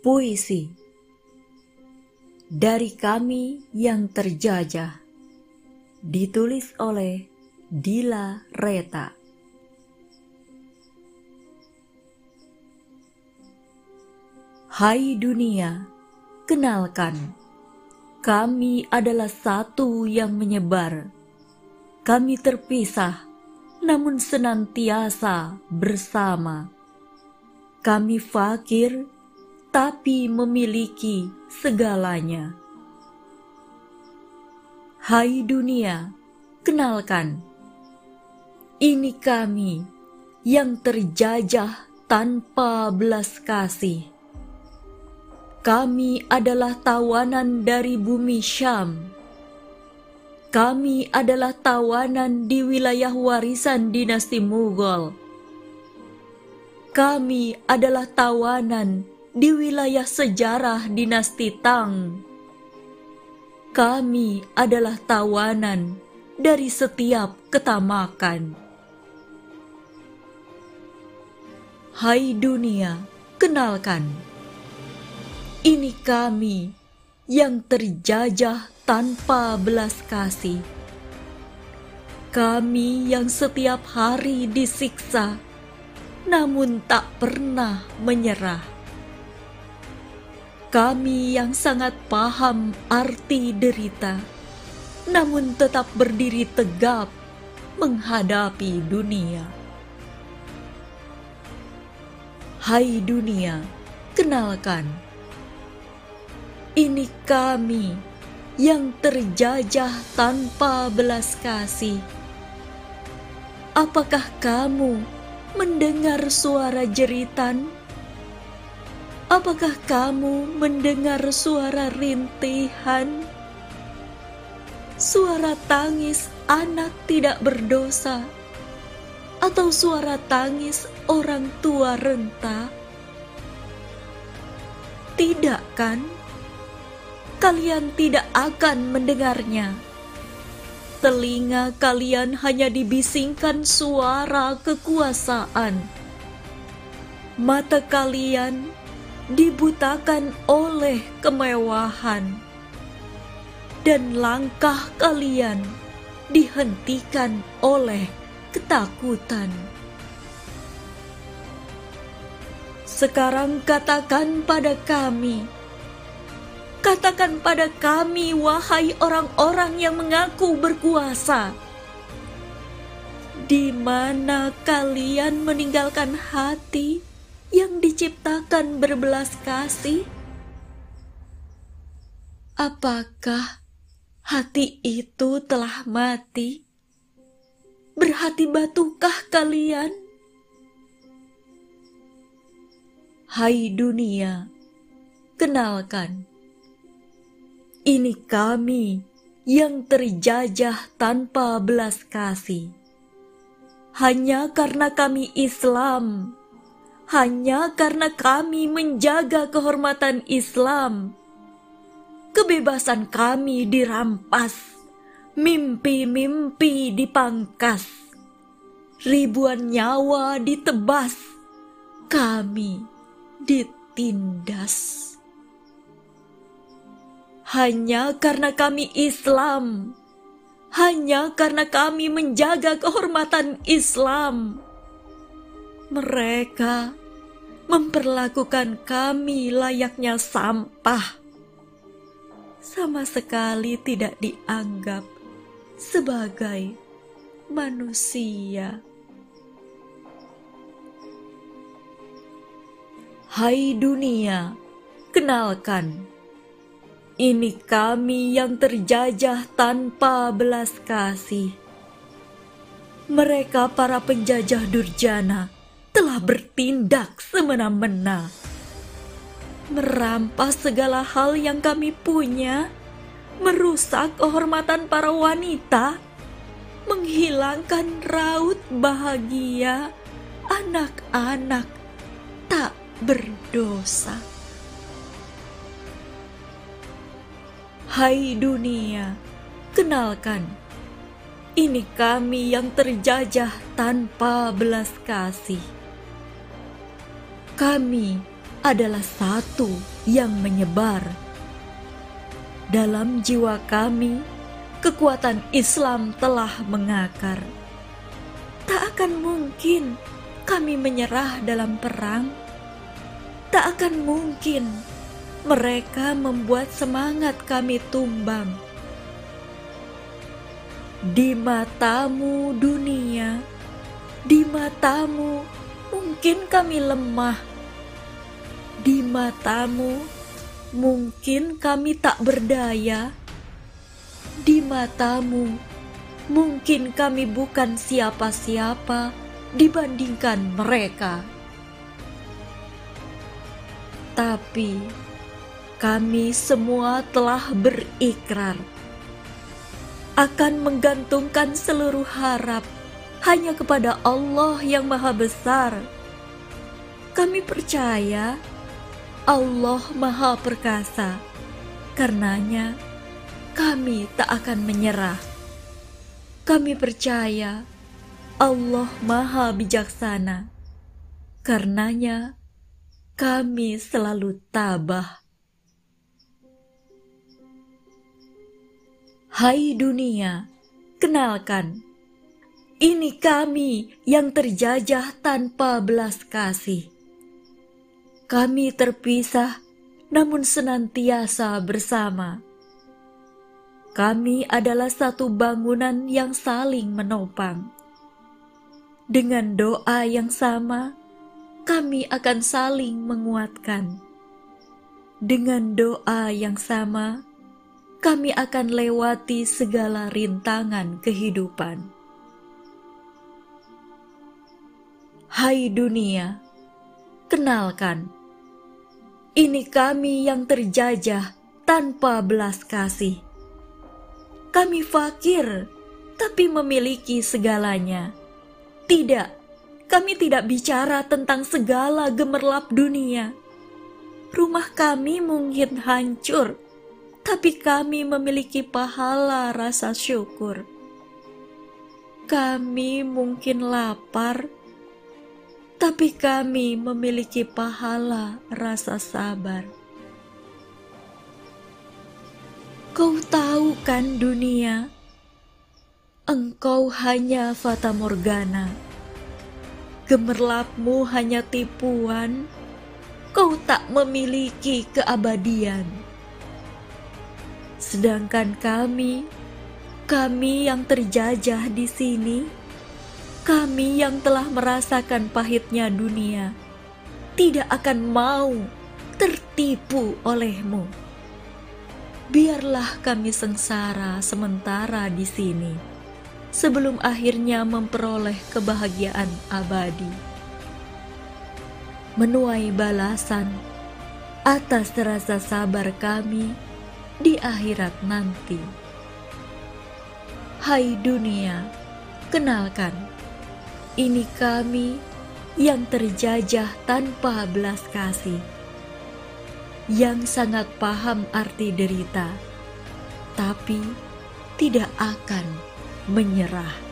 Puisi dari kami yang terjajah ditulis oleh Dila Reta. Hai dunia, kenalkan, kami adalah satu yang menyebar. Kami terpisah, namun senantiasa bersama. Kami fakir, tapi memiliki segalanya. Hai dunia, kenalkan, ini kami yang terjajah tanpa belas kasih. Kami adalah tawanan dari bumi Syam. Kami adalah tawanan di wilayah warisan dinasti Mughal. Kami adalah tawanan di wilayah sejarah dinasti Tang. Kami adalah tawanan dari setiap ketamakan. Hai dunia, kenalkan. Ini kami yang terjajah tanpa belas kasih. Kami yang setiap hari disiksa, namun tak pernah menyerah kami yang sangat paham arti derita, namun tetap berdiri tegap menghadapi dunia. Hai dunia, kenalkan, ini kami yang terjajah tanpa belas kasih. Apakah kamu mendengar suara jeritan? Apakah kamu mendengar suara rintihan? Suara tangis anak tidak berdosa, atau suara tangis orang tua renta? Tidak, kan? Kalian tidak akan mendengarnya. Telinga kalian hanya dibisingkan suara kekuasaan. Mata kalian dibutakan oleh kemewahan, dan langkah kalian dihentikan oleh ketakutan. Sekarang katakan pada kami, katakan pada kami, wahai orang-orang yang mengaku berkuasa, di mana kalian meninggalkan hati diciptakan berbelas kasih? Apakah hati itu telah mati? Berhati batukah kalian? Hai dunia, kenalkan, ini kami yang terjajah tanpa belas kasih. Hanya karena kami Islam, hanya karena kami menjaga kehormatan Islam. Kebebasan kami dirampas, mimpi-mimpi dipangkas, ribuan nyawa ditebas, kami ditindas. Hanya karena kami Islam, hanya karena kami menjaga kehormatan Islam, mereka memperlakukan kami layaknya sampah. Sama sekali tidak dianggap sebagai manusia. Hai dunia, kenalkan, ini kami yang terjajah tanpa belas kasih. Mereka para penjajah durjana telah bertindak semena-mena, merampas segala hal yang kami punya, merusak kehormatan para wanita, menghilangkan raut bahagia anak-anak tak berdosa. Hai dunia, kenalkan, ini kami yang terjajah tanpa belas kasih kami adalah satu yang menyebar. Dalam jiwa kami, kekuatan Islam telah mengakar. Tak akan mungkin kami menyerah dalam perang. Tak akan mungkin mereka membuat semangat kami tumbang. Di matamu dunia, di matamu mungkin kami lemah. Di matamu mungkin kami tak berdaya. Di matamu mungkin kami bukan siapa-siapa dibandingkan mereka. Tapi kami semua telah berikrar akan menggantungkan seluruh harap hanya kepada Allah yang Maha Besar. Kami percaya Allah Maha Perkasa, karenanya kami tak akan menyerah. Kami percaya Allah Maha Bijaksana, karenanya kami selalu tabah. Hai dunia, kenalkan, ini kami yang terjajah tanpa belas kasih. Kami terpisah, namun senantiasa bersama. Kami adalah satu bangunan yang saling menopang. Dengan doa yang sama, kami akan saling menguatkan. Dengan doa yang sama, kami akan lewati segala rintangan kehidupan. Hai dunia, kenalkan, ini kami yang terjajah tanpa belas kasih. Kami fakir, tapi memiliki segalanya. Tidak, kami tidak bicara tentang segala gemerlap dunia. Rumah kami mungkin hancur, tapi kami memiliki pahala rasa syukur. Kami mungkin lapar, tapi kami memiliki pahala rasa sabar. Kau tahu kan dunia, engkau hanya fata morgana. Gemerlapmu hanya tipuan, kau tak memiliki keabadian Sedangkan kami, kami yang terjajah di sini, kami yang telah merasakan pahitnya dunia, tidak akan mau tertipu olehmu. Biarlah kami sengsara sementara di sini, sebelum akhirnya memperoleh kebahagiaan abadi. Menuai balasan atas rasa sabar kami di akhirat nanti. Hai dunia, kenalkan, ini kami yang terjajah tanpa belas kasih, yang sangat paham arti derita, tapi tidak akan menyerah.